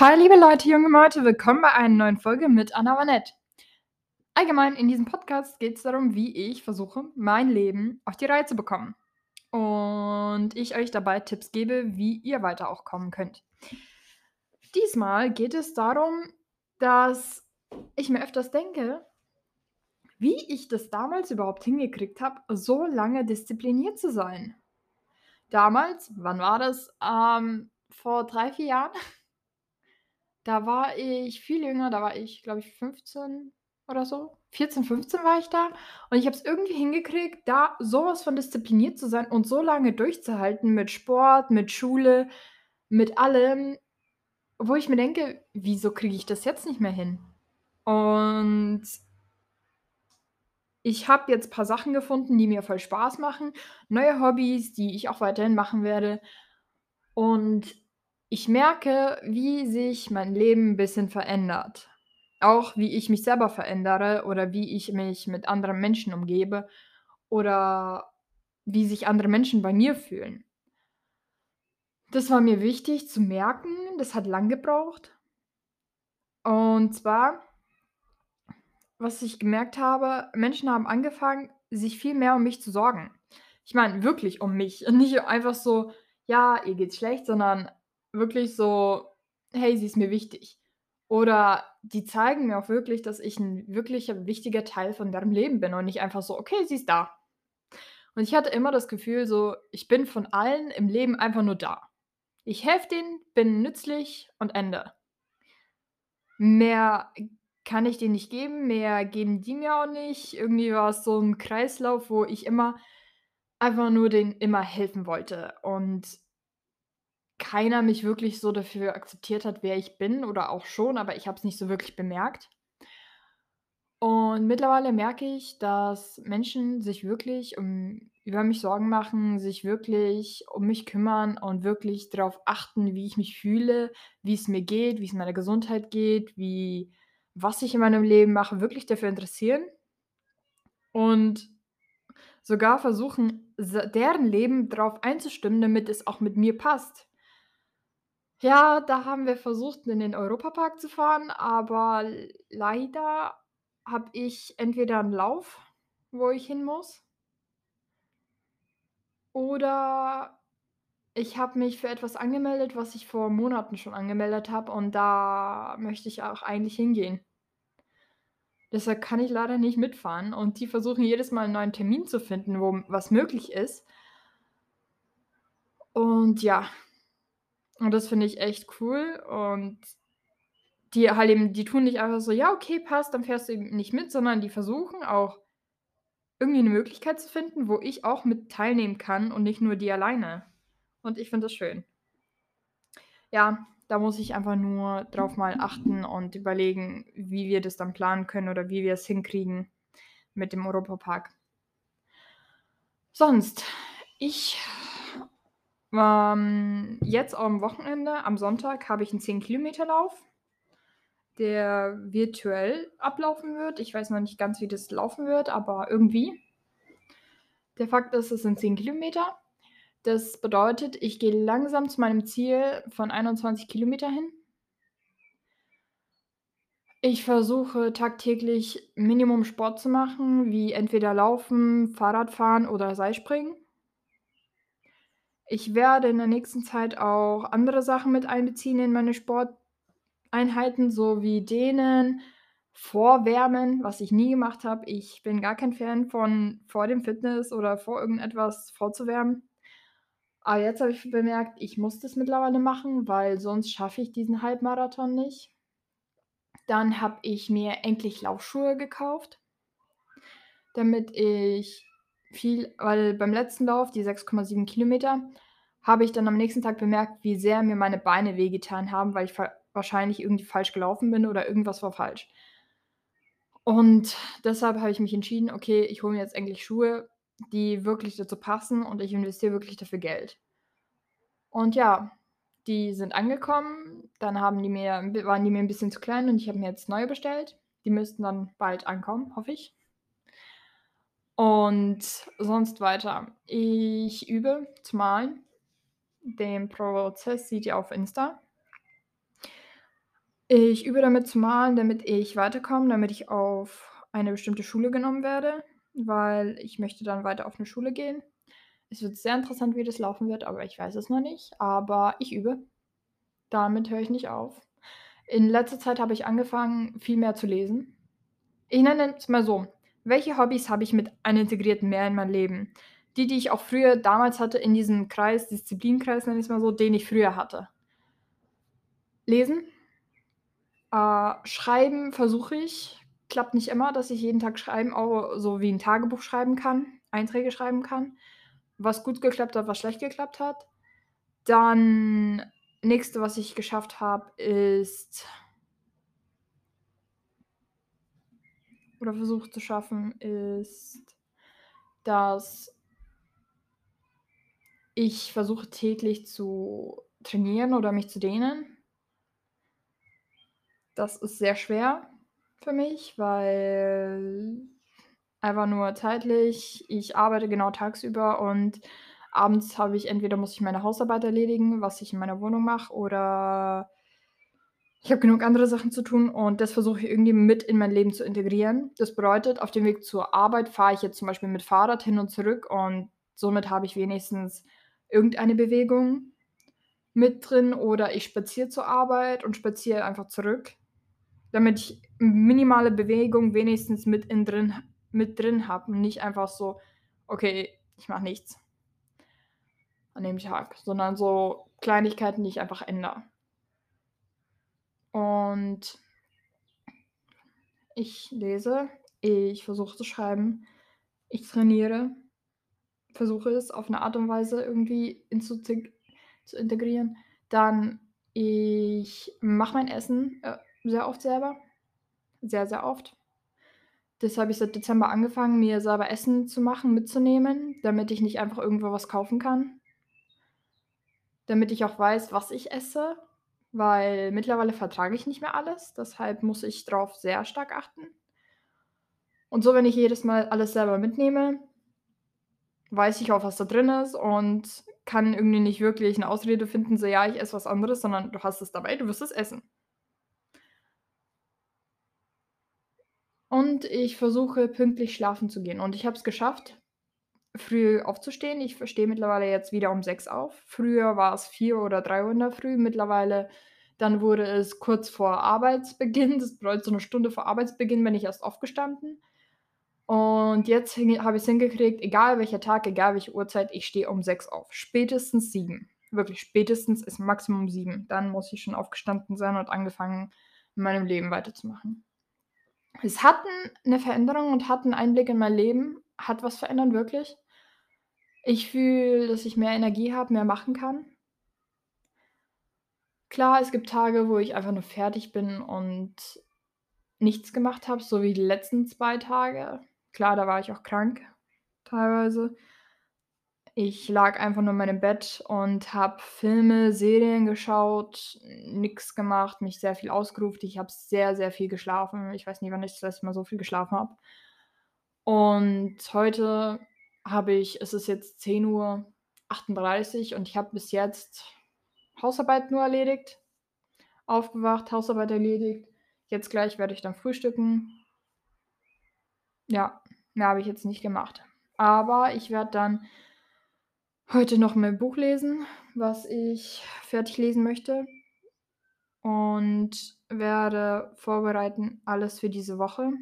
Hi, liebe Leute, junge Leute, willkommen bei einer neuen Folge mit Anna Vanette. Allgemein in diesem Podcast geht es darum, wie ich versuche, mein Leben auf die Reihe zu bekommen. Und ich euch dabei Tipps gebe, wie ihr weiter auch kommen könnt. Diesmal geht es darum, dass ich mir öfters denke, wie ich das damals überhaupt hingekriegt habe, so lange diszipliniert zu sein. Damals, wann war das? Ähm, vor drei, vier Jahren? Da war ich viel jünger, da war ich, glaube ich, 15 oder so. 14, 15 war ich da und ich habe es irgendwie hingekriegt, da sowas von diszipliniert zu sein und so lange durchzuhalten mit Sport, mit Schule, mit allem, wo ich mir denke: „Wieso kriege ich das jetzt nicht mehr hin?“ Und ich habe jetzt paar Sachen gefunden, die mir voll Spaß machen, neue Hobbys, die ich auch weiterhin machen werde. Und ich merke, wie sich mein Leben 'n bisschen verändert. Auch wie ich mich selber verändere oder wie ich mich mit anderen Menschen umgebe oder wie sich andere Menschen bei mir fühlen. Das war mir wichtig zu merken, das hat lang gebraucht. Und zwar was ich gemerkt habe, Menschen haben angefangen, sich viel mehr um mich zu sorgen. Ich meine wirklich um mich und nicht einfach so: „Ja, ihr geht's schlecht“, sondern wirklich so: „Hey, sie ist mir wichtig.“ Oder die zeigen mir auch wirklich, dass ich 'n wirklicher wichtiger Teil von deren Leben bin und nicht einfach so: „Okay, sie ist da.“ Und ich hatte immer das Gefühl so, ich bin von allen im Leben einfach nur da. Ich helfe denen, bin nützlich und Ende. Mehr kann ich denen nicht geben, mehr geben die mir auch nicht. Irgendwie war es so 'n Kreislauf, wo ich immer einfach nur denen immer helfen wollte und keiner mich wirklich so dafür akzeptiert hat, wer ich bin oder auch schon, aber ich habe es nicht so wirklich bemerkt. Und mittlerweile merke ich, dass Menschen sich wirklich um über mich Sorgen machen, sich wirklich um mich kümmern und wirklich drauf achten, wie ich mich fühle, wie's mir geht, wie's meiner Gesundheit geht, wie was ich in meinem Leben mache, wirklich dafür interessieren und sogar versuchen, deren Leben drauf einzustimmen, damit es auch mit mir passt. Ja, da haben wir versucht, in den Europapark zu fahren, aber leider habe ich entweder 'n Lauf, wo ich hin muss oder ich habe mich für etwas angemeldet, was ich vor Monaten schon angemeldet habe und da möchte ich auch eigentlich hingehen. Deshalb kann ich leider nicht mitfahren und die versuchen jedes Mal 'n neuen Termin zu finden, wo was möglich ist. Und ja. Und das finde ich echt cool und die halt eben die tun nicht einfach so: „Ja, okay, passt, dann fährst du eben nicht mit“, sondern die versuchen auch irgendwie 'ne Möglichkeit zu finden, wo ich auch mit teilnehmen kann und nicht nur die alleine. Und ich finde das schön. Ja, da muss ich einfach nur drauf mal achten und überlegen, wie wir das dann planen können oder wie wir es hinkriegen mit dem Europapark. Sonst, ich ähm, jetzt am Wochenende, am Sonntag, habe ich 'n 10 Kilometer Lauf, der virtuell ablaufen wird. Ich weiß noch nicht ganz, wie das laufen wird, aber irgendwie. Der Fakt ist, es sind 10 Kilometer. Das bedeutet, ich gehe langsam zu meinem Ziel von 21 Kilometer hin. Ich versuche tagtäglich Minimum Sport zu machen, wie entweder Laufen, Fahrradfahren oder Seilspringen. Ich werde in der nächsten Zeit auch andere Sachen mit einbeziehen in meine Sporteinheiten, so wie Dehnen, Vorwärmen, was ich nie gemacht habe. Ich bin gar kein Fan von vor dem Fitness oder vor irgendetwas vorzuwärmen. Aber jetzt habe ich bemerkt, ich muss das mittlerweile machen, weil sonst schaffe ich diesen Halbmarathon nicht. Dann habe ich mir endlich Laufschuhe gekauft damit ich viel weil beim letzten Lauf, die 6,7 Kilometer, habe ich dann am nächsten Tag bemerkt, wie sehr mir meine Beine wehgetan haben, weil ich wa wahrscheinlich irgendwie falsch gelaufen bin oder irgendwas war falsch. Und deshalb habe ich mich entschieden: „Okay, ich hole mir jetzt endlich Schuhe, die wirklich dazu passen und ich investiere wirklich dafür Geld.“ Und ja, die sind angekommen, dann haben die mir waren die mir 'n bisschen zu klein und ich habe mir jetzt neue bestellt. Die müssten dann bald ankommen, hoffe ich. Und sonst weiter. Ich übe zu malen. Den Prozess seht ihr auf Insta. Ich übe damit zu malen, damit ich weiterkomme, damit ich auf eine bestimmte Schule genommen werde, weil ich möchte dann weiter auf 'ne Schule gehen. Es wird sehr interessant, wie das laufen wird, aber ich weiß es noch nicht. Aber ich übe. Damit höre ich nicht auf. In letzter Zeit habe ich angefangen, viel mehr zu lesen. Ich nenne es mal so: Welche Hobbys habe ich mit einintegrierten mehr in mein Leben? Die, die ich auch früher damals hatte in diesem Kreis, Disziplinkreis, nenne ich's mal so, den ich früher hatte. Lesen. Äh, schreiben versuche ich. Klappt nicht immer, dass ich jeden Tag schreiben au so wie 'n Tagebuch schreiben kann, Einträge schreiben kann, was gut geklappt hat, was schlecht geklappt hat. Dann Nächste, was ich geschafft habe, ist oder versuche zu schaffen, ist, dass ich versuche täglich zu trainieren oder mich zu dehnen. Das ist sehr schwer für mich, weil einfach nur zeitlich ich arbeite genau tagsüber und abends habe ich entweder muss ich meine Hausarbeit erledigen, was ich in meiner Wohnung mache, oder ich habe genug andere Sachen zu tun und das versuche ich irgendwie mit in mein Leben zu integrieren. Das bedeutet, auf dem Weg zur Arbeit fahre ich jetzt zum Beispiel mit Fahrrad hin und zurück und somit habe ich wenigstens irgendeine Bewegung mit drin oder ich spaziere zur Arbeit und spaziere einfach zurück, damit ich minimale Bewegung wenigstens mit innen drin mit drin habe und nicht einfach so: „Okay, ich mache nichts“ an dem Tag, sondern so Kleinigkeiten, die ich einfach ändere. Und ich lese, ich versuche zu schreiben, ich trainiere, versuche es auf 'ne Art und Weise irgendwie inzuzig zu integrieren. Dann ich mache mein Essen, äh, sehr oft selber, sehr, sehr oft. Das habe ich seit Dezember angefangen, mir selber Essen zu machen, mitzunehmen, damit ich nicht einfach irgendwo was kaufen kann. Damit ich auch weiß, was ich esse, weil mittlerweile vertrage ich nicht mehr alles, deshalb muss ich drauf sehr stark achten. Und so, wenn ich jedes Mal alles selber mitnehme weiß ich auch, was da drin ist und kann irgendwie nicht wirklich 'ne Ausrede finden, so: „Ja, ich esse was anderes“, sondern du hast es dabei, du wirst es essen. Und ich versuche pünktlich schlafen zu gehen und ich habe es geschafft, früh aufzustehen. Ich stehe mittlerweile jetzt wieder um 6 auf. Früher war es 4 oder 3:00 in der Früh. Mittlerweile dann wurde es kurz vor Arbeitsbeginn. Das bedeutet, so 'ne Stunde vor Arbeitsbeginn bin ich erst aufgestanden. Und jetzt habe ich's hingekriegt, egal welcher Tag, egal welche Uhrzeit, ich stehe um 6 auf. Spätestens 7. Wirklich, spätestens ist Maximum 7. Dann muss ich schon aufgestanden sein und angefangen, in meinem Leben weiterzumachen. Es hat 'n 'ne Veränderung und hat 'n Einblick in mein Leben hat was verändert, wirklich. Ich fühle, dass ich mehr Energie habe, mehr machen kann. Klar, es gibt Tage, wo ich einfach nur fertig bin und nichts gemacht habe, so wie die letzten 2 Tage. Klar, da war ich auch krank teilweise. Ich lag einfach nur in meinem Bett und habe Filme, Serien geschaut, nix gemacht, mich sehr viel ausgeruht. Ich habe sehr, sehr viel geschlafen. Ich weiß nicht, wann ich das letzte Mal so viel geschlafen habe. Und heute habe ich es ist jetzt 10:38 und ich habe bis jetzt Hausarbeit nur erledigt, aufgewacht, Hausarbeit erledigt. Jetzt gleich werde ich dann frühstücken. Ja, mehr habe ich jetzt nicht gemacht. Aber ich werde dann heute noch mein Buch lesen, was ich fertig lesen möchte und werde vorbereiten alles für diese Woche.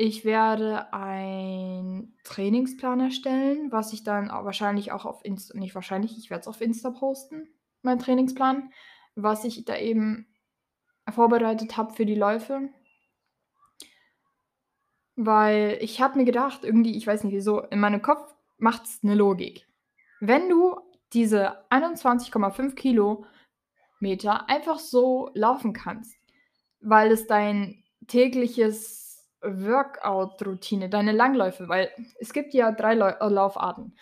Ich werde einen Trainingsplan erstellen, was ich dann a wahrscheinlich auch auf Inst nicht wahrscheinlich, ich werde es auf Insta posten, meinen Trainingsplan, was ich da eben vorbereitet habe für die Läufe. Weil ich habe mir gedacht, irgendwie, ich weiß nicht wieso, in meinem Kopf macht's 'ne Logik. Wenn du diese 21,5 km einfach so laufen kannst, weil es dein tägliches Workout-Routine deine Langläufe weil es gibt ja 3 Läu äh, Laufarten.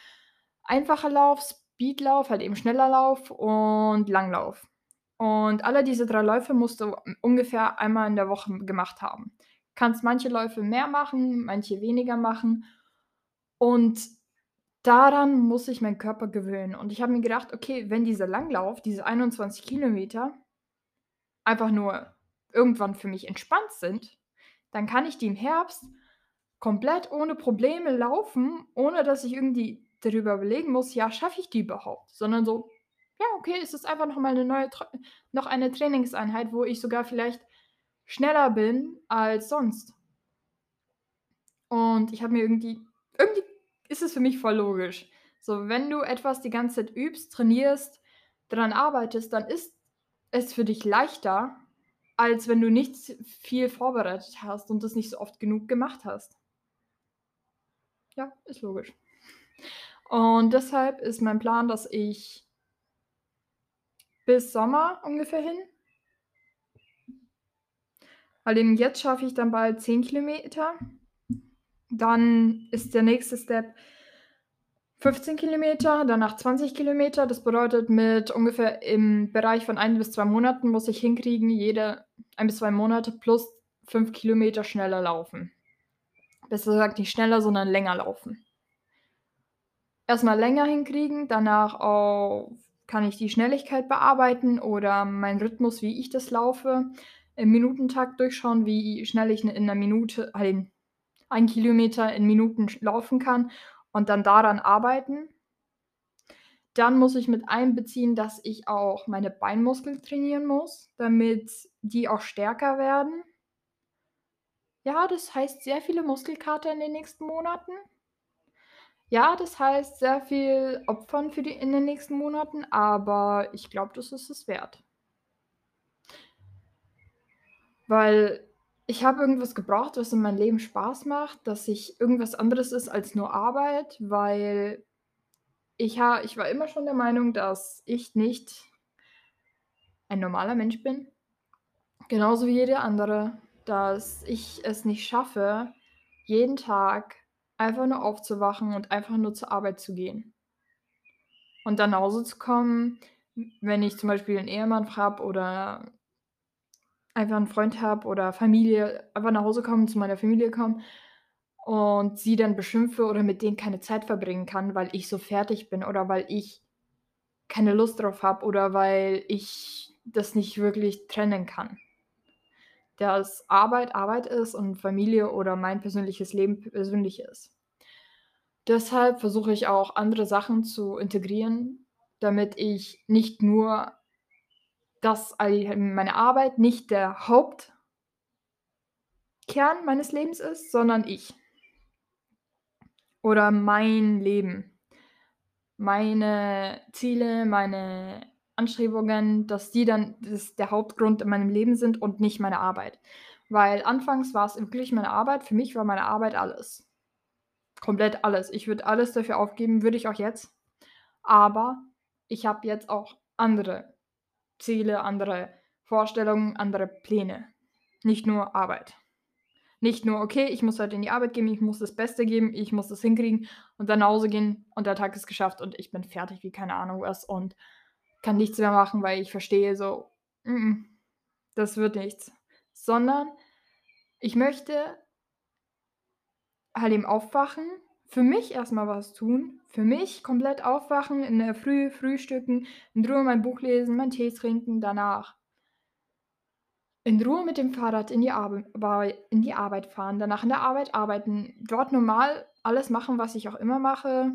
Einfacher Lauf, Speedlauf, halt eben schneller Lauf und Langlauf. Und alle diese 3 Läufe musst du ungefähr einmal in der Woche gemacht haben. Kannst manche Läufe mehr machen, manche weniger machen. Und daran muss sich mein Körper gewöhnen. Und ich habe mir gedacht: „Okay, wenn dieser Langlauf, diese 21 km einfach nur irgendwann für mich entspannt sind, dann kann ich die im Herbst komplett ohne Probleme laufen, ohne dass ich irgendwie darüber überlegen muss: „Ja, schaffe ich die überhaupt?“ Sondern so: „Ja, okay, es ist einfach noch mal 'ne neue noch eine Trainingseinheit, wo ich sogar vielleicht schneller bin als sonst.“ Und ich habe mir irgendwie irgendwie ist es für mich voll logisch. So, wenn du etwas die ganze Zeit übst, trainierst, dran arbeitest, dann ist es für dich leichter, als wenn du nicht viel vorbereitet hast und das nicht so oft genug gemacht hast. Ja, ist logisch. Und deshalb ist mein Plan, dass ich bis Sommer ungefähr hin weil eben jetzt schaffe ich dann bald 10 Kilometer. Dann ist der nächste Step 15 Kilometer, danach 20 Kilometer. Das bedeutet, mit ungefähr im Bereich von 1 bis 2 Monaten muss ich hinkriegen, jede 1 bis 2 Monate plus 5 Kilometer schneller laufen. Besser gesagt nicht schneller, sondern länger laufen. Erst mal länger hinkriegen, danach auch kann ich die Schnelligkeit bearbeiten oder meinen Rhythmus, wie ich das laufe, im Minutentakt durchschauen, wie schnell ich in 'ner Minute ein 1 Kilometer in Minuten laufen kann und dann daran arbeiten. Dann muss ich mit einbeziehen, dass ich auch meine Beinmuskeln trainieren muss, damit die auch stärker werden. Ja, das heißt sehr viele Muskelkater in den nächsten Monaten. Ja, das heißt sehr viel opfern für die in den nächsten Monaten, aber ich glaube, das ist es wert. Weil ich habe irgendwas gebraucht, was in meinem Leben Spaß macht, dass ich irgendwas anderes ist als nur Arbeit, weil ich ha ich war immer schon der Meinung, dass ich nicht ein normaler Mensch bin, genauso wie jeder andere, dass ich es nicht schaffe, jeden Tag einfach nur aufzuwachen und einfach nur zur Arbeit zu gehen. Und dann nach Hause zu kommen, wenn ich zum Beispiel 'n Ehemann habe oder einfach 'n Freund habe oder Familie, einfach nach Hause kommen, zu meiner Familie kommen und sie dann beschimpfe oder mit denen keine Zeit verbringen kann, weil ich so fertig bin oder weil ich keine Lust drauf habe oder weil ich das nicht wirklich trennen kann. Dass Arbeit Arbeit ist und Familie oder mein persönliches Leben persönlich ist. Deshalb versuche ich auch andere Sachen zu integrieren, damit ich nicht nur dass ei meine Arbeit nicht der Hauptkern meines Lebens ist, sondern ich. Oder mein Leben. Meine Ziele, meine Anstrebungen, dass die dann das der Hauptgrund in meinem Leben sind und nicht meine Arbeit. Weil anfangs war's wirklich meine Arbeit. Für mich war meine Arbeit alles. Komplett alles. Ich würde alles dafür aufgeben, würde ich auch jetzt. Aber ich habe jetzt auch andere Ziele, andere Vorstellungen, andere Pläne. Nicht nur Arbeit. Nicht nur: „Okay, ich muss heute in die Arbeit gehen, ich muss das Beste geben, ich muss das hinkriegen und dann nach Hause gehen und der Tag ist geschafft und ich bin fertig wie keine Ahnung was und kann nichts mehr machen, weil ich verstehe so, m-m, das wird nichts.“ Sondern ich möchte halt eben aufwachen, für mich erst mal was tun, für mich komplett aufwachen, in der Früh frühstücken, in Ruhe mein Buch lesen, meinen Tee trinken, danach in Ruhe mit dem Fahrrad in die bei in die Arbeit fahren, danach in der Arbeit arbeiten, dort normal alles machen, was ich auch immer mache.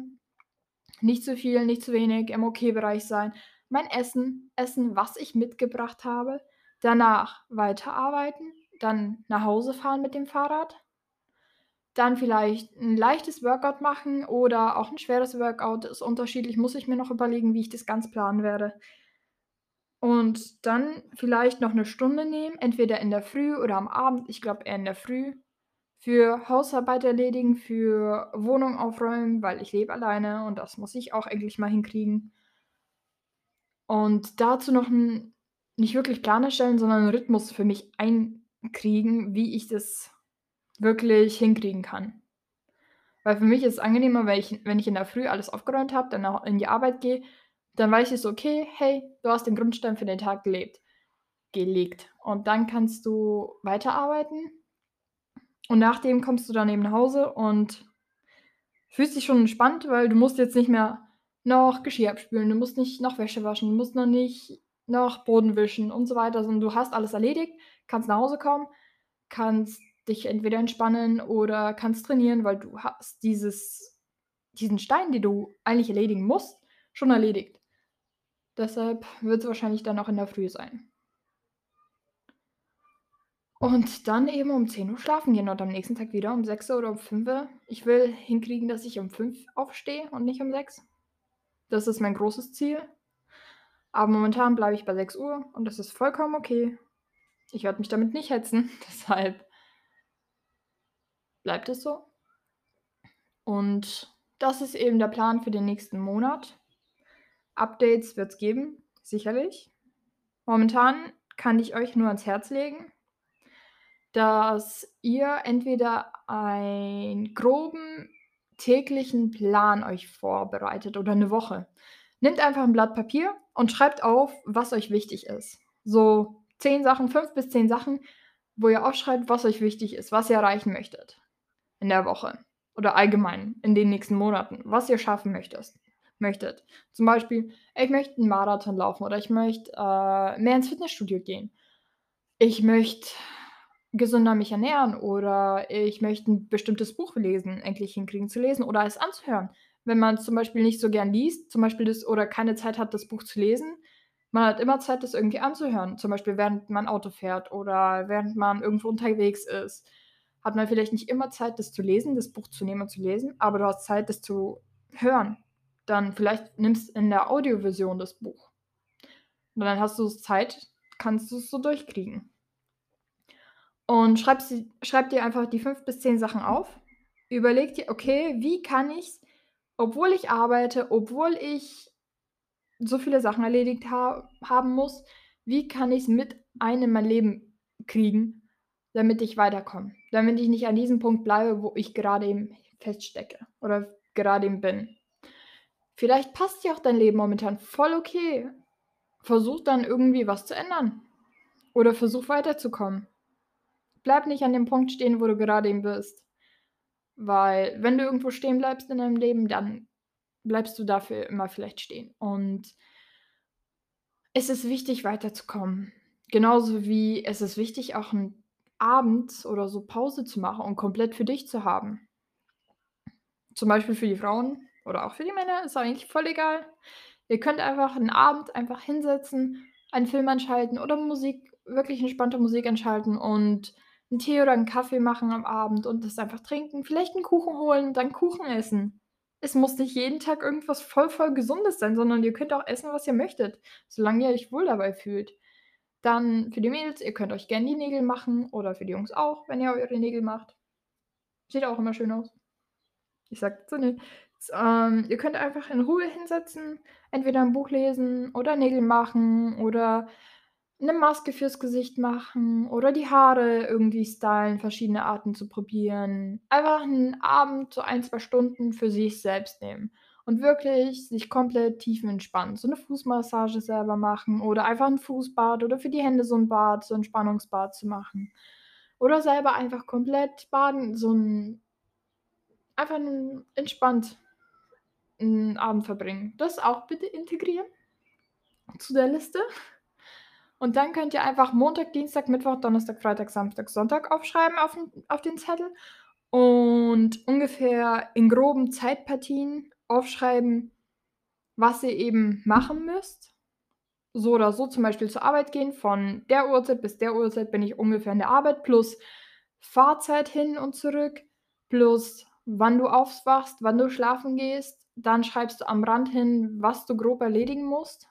Nicht zu viel, nicht zu wenig, im Okay-Bereich sein. Mein Essen essen, was ich mitgebracht habe, danach weiterarbeiten, dann nach Hause fahren mit dem Fahrrad. Dann vielleicht 'n leichtes Workout machen oder auch 'n schweres Workout, ist unterschiedlich, muss ich mir noch überlegen, wie ich das ganz planen werde. Und dann vielleicht noch 'ne Stunde nehmen, entweder in der Früh oder am Abend, ich glaube eher in der Früh, für Hausarbeit erledigen, für Wohnung aufräumen, weil ich lebe alleine und das muss ich auch endlich mal hinkriegen. Und dazu noch 'n nicht wirklich Plan erstellen, sondern 'n Rhythmus für mich einkriegen, wie ich das wirklich hinkriegen kann. Weil für mich ist es angenehmer, wenn ich wenn ich in der Früh alles aufgeräumt habe, dann auch in die Arbeit gehe, dann weiß ich so: „Okay, hey, du hast den Grundstein für den Tag gelebt gelegt.“ Und dann kannst du weiterarbeiten. Und nachdem kommst du dann eben nach Hause und fühlst dich schon entspannt, weil du musst jetzt nicht mehr noch Geschirr abspülen, du musst nicht noch Wäsche waschen, du musst noch nicht noch Boden wischen und so weiter, sondern du hast alles erledigt, kannst nach Hause kommen, kannst dich entweder entspannen oder kannst trainieren, weil du hast dieses diesen Stein, den du eigentlich erledigen musst, schon erledigt. Deshalb wird's wahrscheinlich dann auch in der Früh sein. Und dann eben um 10:00 schlafen gehen und am nächsten Tag wieder um 6:00 oder um 5:00. Ich will hinkriegen, dass ich um 5 aufstehe und nicht um 6. Das ist mein großes Ziel. Aber momentan bleibe ich bei 6:00 und das ist vollkommen okay. Ich werde mich damit nicht hetzen, deshalb bleibt es so. Und das ist eben der Plan für den nächsten Monat. Updates wird's geben, sicherlich. Momentan kann ich euch nur ans Herz legen dass ihr entweder einen groben täglichen Plan euch vorbereitet oder 'ne Woche. Nehmt einfach 'n Blatt Papier und schreibt auf, was euch wichtig ist. So 10 Sachen, 5 bis 10 Sachen, wo ihr aufschreibt, was euch wichtig ist, was ihr erreichen möchtet in der Woche oder allgemein in den nächsten Monaten, was ihr schaffen möchtest möchtet. Zum Beispiel: „Ich möchte 'n Marathon laufen“ oder „Ich möchte, äh, mehr ins Fitnessstudio gehen.“ „Ich möchte gesünder mich ernähren“ oder „Ich möchte 'n bestimmtes Buch lesen endlich hinkriegen zu lesen oder es anzuhören.“ Wenn man zum Beispiel nicht so gern liest, zum Beispiel das oder keine Zeit hat, das Buch zu lesen, man hat immer Zeit, das irgendwie anzuhören, zum Beispiel während man Auto fährt oder während man irgendwo unterwegs ist, hat man vielleicht nicht immer Zeit, das zu lesen, das Buch zu nehmen und zu lesen, aber du hast Zeit, das zu hören. Dann vielleicht nimmst in der Audioversion das Buch. Und dann hast du Zeit, kannst du's so durchkriegen. Und schreib schreib dir einfach die 5 bis 10 Sachen auf. Überleg dir: „Okay, wie kann ich's, obwohl ich arbeite, obwohl ich so viele Sachen erledigt ha haben muss, wie kann ich's mit ein in mein Leben kriegen, damit ich weiterkomme, damit ich nicht an diesem Punkt bleibe, wo ich gerade eben feststecke oder gerade eben bin.“ Vielleicht passt dir auch dein Leben momentan voll okay. Versuch dann irgendwie was zu ändern oder versuch weiterzukommen. Bleib nicht an dem Punkt stehen, wo du gerade eben bist. Weil wenn du irgendwo stehen bleibst in deinem Leben, dann bleibst du dafür immer vielleicht stehen. Und es ist wichtig, weiterzukommen. Genauso wie es ist wichtig, auch 'n Abend oder so Pause zu machen und komplett für dich zu haben. Zum Beispiel für die Frauen oder auch für die Männer, ist eigentlich voll egal. Ihr könnt einfach 'n Abend einfach hinsetzen, einen Film anschalten oder Musik wirklich entspannte Musik anschalten und 'n Tee oder 'n Kaffee machen am Abend und das einfach trinken, vielleicht 'n Kuchen holen und dann Kuchen essen. Es muss nicht jeden Tag irgendwas voll, voll Gesundes sein, sondern ihr könnt auch essen, was ihr möchtet, solange ihr euch wohl dabei fühlt. Dann für die Mädels, ihr könnt euch gern die Nägel machen oder für die Jungs auch, wenn ihr eure Nägel macht. Sieht auch immer schön aus. Ich sage dazu nix. Ähm, ihr könnt einfach in Ruhe hinsetzen, entweder 'n Buch lesen oder Nägel machen oder 'ne Maske fürs Gesicht machen oder die Haare irgendwie stylen, verschiedene Arten zu probieren. Einfach 'n Abend, so 1, 2 Stunden für sich selbst nehmen und wirklich sich komplett tiefenentspannen. So 'ne Fußmassage selber machen oder einfach 'n Fußbad oder für die Hände so 'n Bad, so Entspannungsbad zu machen. Oder selber einfach komplett baden, so 'n einfach 'n entspannt 'n Abend verbringen. Das auch bitte integrieren zu der Liste. Und dann könnt ihr einfach Montag, Dienstag, Mittwoch, Donnerstag, Freitag, Samstag, Sonntag aufschreiben auf'n auf den Zettel und ungefähr in groben Zeitpartien aufschreiben, was ihr eben machen müsst. So oder so, zum Beispiel zur Arbeit gehen, von der Uhrzeit bis der Uhrzeit bin ich ungefähr in der Arbeit plus Fahrzeit hin und zurück, plus wann du aufwachst, wann du schlafen gehst. Dann schreibst du am Rand hin, was du grob erledigen musst.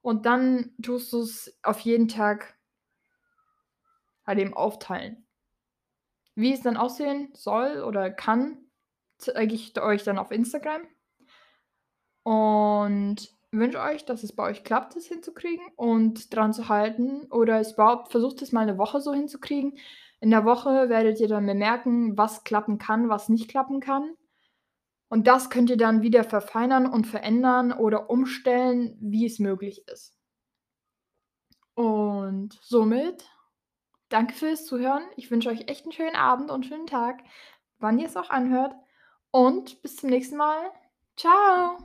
Und dann tust du's auf jeden Tag halt eben aufteilen. Wie es dann aussehen soll oder kann, zeige ich euch dann auf Instagram. Und wünsche euch, dass es bei euch klappt, das hinzukriegen und dran zu halten oder es überhaupt versucht es mal 'ne Woche so hinzukriegen. In der Woche werdet ihr dann bemerken, was klappen kann, was nicht klappen kann. Und das könnt ihr dann wieder verfeinern und verändern oder umstellen, wie es möglich ist. Und somit danke fürs Zuhören. Ich wünsche euch echt 'n schönen Abend und schönen Tag, wann ihr's auch anhört und bis zum nächsten Mal. Tschau.